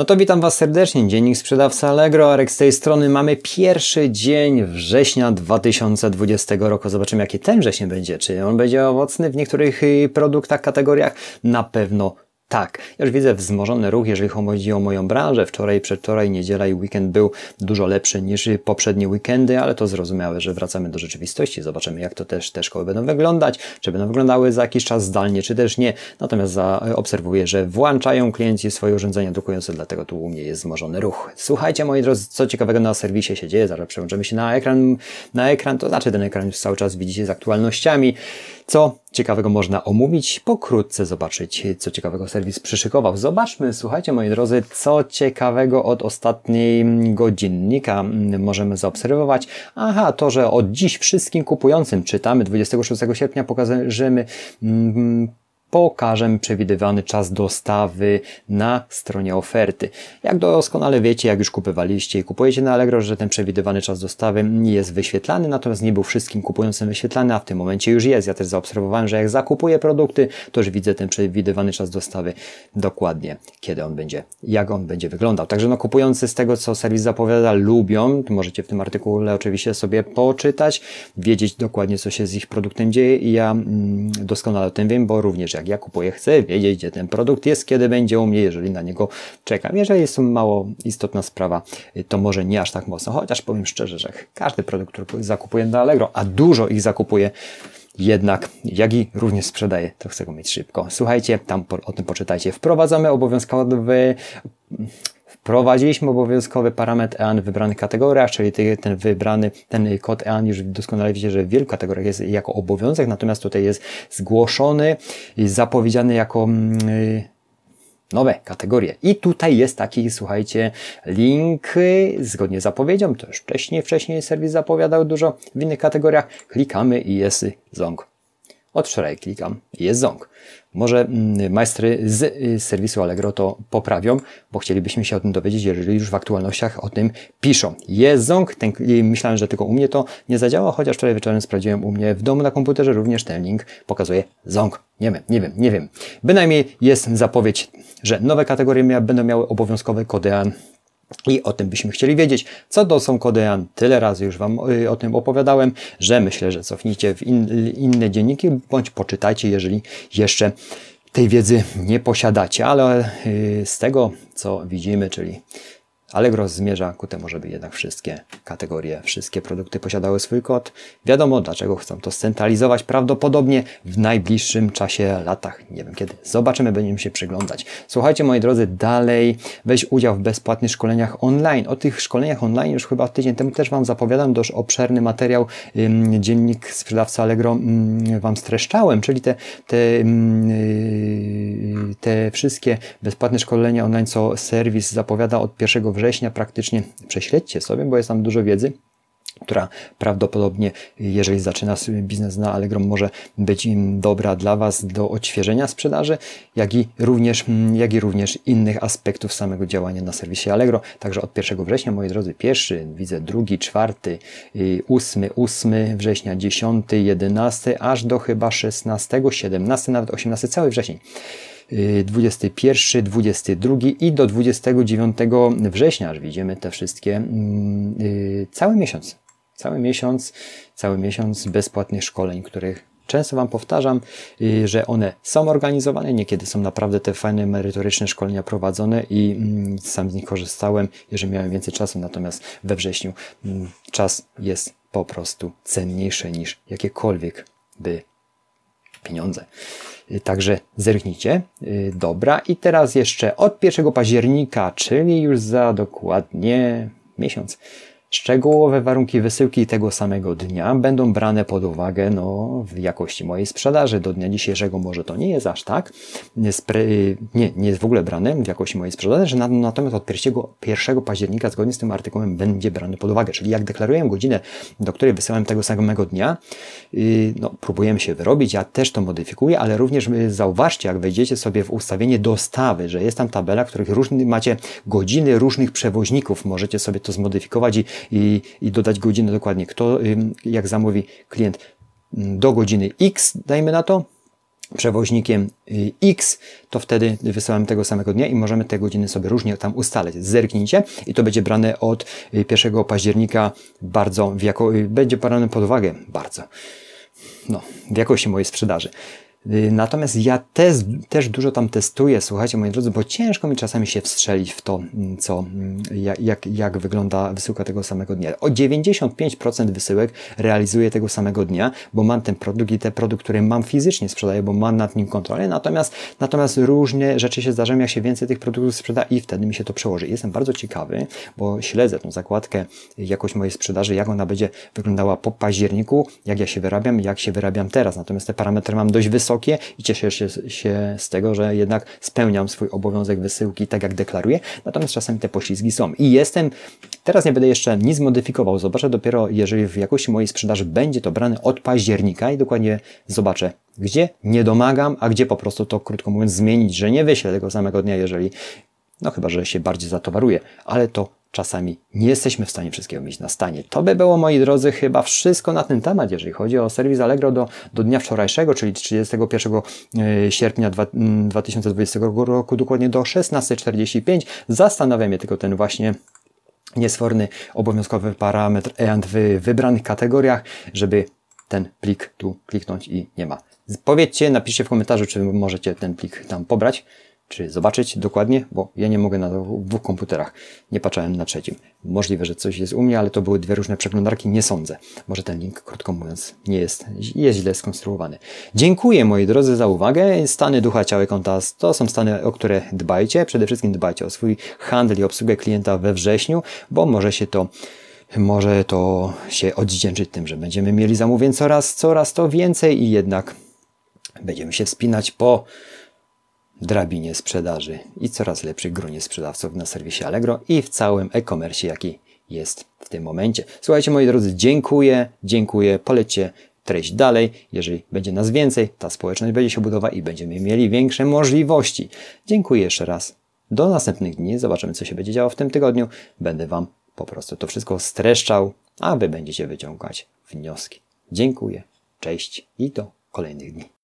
No to witam Was serdecznie, Dziennik Sprzedawca Allegro, Arek z tej strony. Mamy pierwszy dzień września 2020 roku. Zobaczymy jaki ten wrzesień będzie. Czy on będzie owocny w niektórych y, produktach, kategoriach? Na pewno tak, ja już widzę wzmożony ruch, jeżeli chodzi o moją branżę. Wczoraj, przedwczoraj, niedziela i weekend był dużo lepszy niż poprzednie weekendy, ale to zrozumiałe, że wracamy do rzeczywistości. Zobaczymy, jak to też te szkoły będą wyglądać, czy będą wyglądały za jakiś czas zdalnie, czy też nie. Natomiast obserwuję, że włączają klienci swoje urządzenia drukujące, dlatego tu u mnie jest wzmożony ruch. Słuchajcie, moi drodzy, co ciekawego na serwisie się dzieje. Zaraz przełączymy się na ekran. Na ekran, to znaczy ten ekran już cały czas widzicie z aktualnościami. Co ciekawego można omówić? Pokrótce zobaczyć, co ciekawego serwis przyszykował. Zobaczmy, słuchajcie moi drodzy, co ciekawego od ostatniego dziennika możemy zaobserwować. Aha, to, że od dziś wszystkim kupującym czytamy 26 sierpnia pokażemy mm, pokażę przewidywany czas dostawy na stronie oferty. Jak doskonale wiecie, jak już kupowaliście i kupujecie na Allegro, że ten przewidywany czas dostawy nie jest wyświetlany, natomiast nie był wszystkim kupującym wyświetlany, a w tym momencie już jest. Ja też zaobserwowałem, że jak zakupuję produkty, to już widzę ten przewidywany czas dostawy dokładnie, kiedy on będzie, jak on będzie wyglądał. Także no kupujący z tego, co serwis zapowiada, lubią, możecie w tym artykule oczywiście sobie poczytać, wiedzieć dokładnie, co się z ich produktem dzieje i ja mm, doskonale o tym wiem, bo również jak ja kupuję, chcę wiedzieć, gdzie ten produkt jest, kiedy będzie u mnie, jeżeli na niego czekam. Jeżeli jest to mało istotna sprawa, to może nie aż tak mocno, chociaż powiem szczerze, że każdy produkt, który zakupuję na Allegro, a dużo ich zakupuję, jednak jak i również sprzedaję, to chcę go mieć szybko. Słuchajcie, tam o tym poczytajcie. Wprowadzamy obowiązkowy Wprowadziliśmy obowiązkowy parametr EAN w wybranych kategoriach, czyli ten wybrany, ten kod EAN już doskonale wiecie, że w wielu kategoriach jest jako obowiązek, natomiast tutaj jest zgłoszony i zapowiedziany jako mm, nowe kategorie. I tutaj jest taki, słuchajcie, link zgodnie z zapowiedzią, to już wcześniej, wcześniej serwis zapowiadał dużo w innych kategoriach. Klikamy i jest ząg. Od wczoraj klikam i jest ząg. Może mm, majstry z y, serwisu Allegro to poprawią, bo chcielibyśmy się o tym dowiedzieć, jeżeli już w aktualnościach o tym piszą. Jest ząg, ten, myślałem, że tylko u mnie to nie zadziała, chociaż wczoraj wieczorem sprawdziłem u mnie w domu na komputerze, również ten link pokazuje ząg. Nie wiem, nie wiem, nie wiem. Bynajmniej jest zapowiedź, że nowe kategorie będą miały obowiązkowe kody i o tym byśmy chcieli wiedzieć. Co to są kody AN? Tyle razy już Wam y, o tym opowiadałem, że myślę, że cofnijcie w in, inne dzienniki, bądź poczytajcie, jeżeli jeszcze tej wiedzy nie posiadacie. Ale y, z tego, co widzimy, czyli Allegro zmierza ku temu, żeby jednak wszystkie kategorie, wszystkie produkty posiadały swój kod. Wiadomo, dlaczego chcą to scentralizować. Prawdopodobnie w najbliższym czasie, latach, nie wiem kiedy. Zobaczymy, będziemy się przyglądać. Słuchajcie, moi drodzy, dalej weź udział w bezpłatnych szkoleniach online. O tych szkoleniach online już chyba tydzień temu też Wam zapowiadam, dość obszerny materiał. Dziennik sprzedawca Allegro Wam streszczałem, czyli te, te, te wszystkie bezpłatne szkolenia online, co serwis zapowiada od 1 września września praktycznie prześledźcie sobie, bo jest tam dużo wiedzy która prawdopodobnie, jeżeli zaczyna biznes na Allegro, może być dobra dla Was do odświeżenia sprzedaży, jak i również, jak i również innych aspektów samego działania na serwisie Allegro. Także od 1 września, moi drodzy, pierwszy, widzę drugi, czwarty, y, ósmy, ósmy września, dziesiąty, jedenasty, aż do chyba 16, 17, nawet 18, cały wrzesień. 21, 22 i do 29 września, aż widzimy te wszystkie, mm, y, cały miesiąc. Cały miesiąc, cały miesiąc bezpłatnych szkoleń, których często Wam powtarzam, y, że one są organizowane, niekiedy są naprawdę te fajne, merytoryczne szkolenia prowadzone i mm, sam z nich korzystałem, jeżeli miałem więcej czasu, natomiast we wrześniu mm, czas jest po prostu cenniejszy niż jakiekolwiek by pieniądze. Y, także zerknijcie. Y, dobra, i teraz jeszcze od 1 października, czyli już za dokładnie miesiąc, Szczegółowe warunki wysyłki tego samego dnia będą brane pod uwagę no, w jakości mojej sprzedaży. Do dnia dzisiejszego może to nie jest aż tak, nie, nie jest w ogóle brane w jakości mojej sprzedaży, natomiast od 1 października zgodnie z tym artykułem będzie brany pod uwagę. Czyli jak deklaruję godzinę, do której wysyłam tego samego dnia, y, no, próbujemy się wyrobić, ja też to modyfikuję, ale również y, zauważcie, jak wejdziecie sobie w ustawienie dostawy, że jest tam tabela, w których różny, macie godziny różnych przewoźników, możecie sobie to zmodyfikować i i, i dodać godzinę dokładnie. Kto, jak zamówi klient do godziny X, dajmy na to, przewoźnikiem y, X, to wtedy wysyłamy tego samego dnia i możemy te godziny sobie różnie tam ustalać. Zerknijcie i to będzie brane od 1 y, października bardzo, jako, y, będzie brane pod uwagę bardzo, no, w jakości mojej sprzedaży. Y, natomiast ja też, też dużo tam testuję, słuchajcie moi drodzy, bo ciężko mi czasami się wstrzelić w to, mm, co, mm, jak, jak wygląda wysyłka tego samego dnia. O 95% wysyłek realizuję tego samego dnia, bo mam ten produkt i te produkt, które mam fizycznie sprzedaję, bo mam nad nim kontrolę, natomiast, natomiast różne rzeczy się zdarzają, jak się więcej tych produktów sprzeda i wtedy mi się to przełoży. Jestem bardzo ciekawy, bo śledzę tą zakładkę, jakość mojej sprzedaży, jak ona będzie wyglądała po październiku, jak ja się wyrabiam, jak się wyrabiam teraz. Natomiast te parametry mam dość wysokie, wysokie i cieszę się, się z tego, że jednak spełniam swój obowiązek wysyłki tak jak deklaruję, natomiast czasami te poślizgi są. I jestem, teraz nie będę jeszcze nic modyfikował, zobaczę dopiero, jeżeli w jakości mojej sprzedaży będzie to brane od października i dokładnie zobaczę, gdzie nie domagam, a gdzie po prostu to, krótko mówiąc, zmienić, że nie wyślę tego samego dnia, jeżeli, no chyba, że się bardziej zatowaruję, ale to czasami nie jesteśmy w stanie wszystkiego mieć na stanie. To by było, moi drodzy, chyba wszystko na ten temat, jeżeli chodzi o serwis Allegro do, do dnia wczorajszego, czyli 31 e, sierpnia 2020 mm, roku, dokładnie do 16.45. Zastanawia mnie tylko ten właśnie niesforny obowiązkowy parametr EANT w wybranych kategoriach, żeby ten plik tu kliknąć i nie ma. Powiedzcie, napiszcie w komentarzu, czy możecie ten plik tam pobrać czy zobaczyć dokładnie, bo ja nie mogę na dwóch komputerach. Nie patrzałem na trzecim. Możliwe, że coś jest u mnie, ale to były dwie różne przeglądarki, nie sądzę. Może ten link, krótko mówiąc, nie jest, jest źle skonstruowany. Dziękuję moi drodzy za uwagę. Stany ducha, ciała konta to są stany, o które dbajcie. Przede wszystkim dbajcie o swój handel i obsługę klienta we wrześniu, bo może się to może to się oddzięczyć tym, że będziemy mieli zamówień coraz, coraz to więcej i jednak będziemy się wspinać po drabinie sprzedaży i coraz lepszych gronie sprzedawców na serwisie Allegro i w całym e-commerce, jaki jest w tym momencie. Słuchajcie, moi drodzy, dziękuję, dziękuję, polećcie treść dalej. Jeżeli będzie nas więcej, ta społeczność będzie się budować i będziemy mieli większe możliwości. Dziękuję jeszcze raz. Do następnych dni. Zobaczymy, co się będzie działo w tym tygodniu. Będę Wam po prostu to wszystko streszczał, a Wy będziecie wyciągać wnioski. Dziękuję, cześć i do kolejnych dni.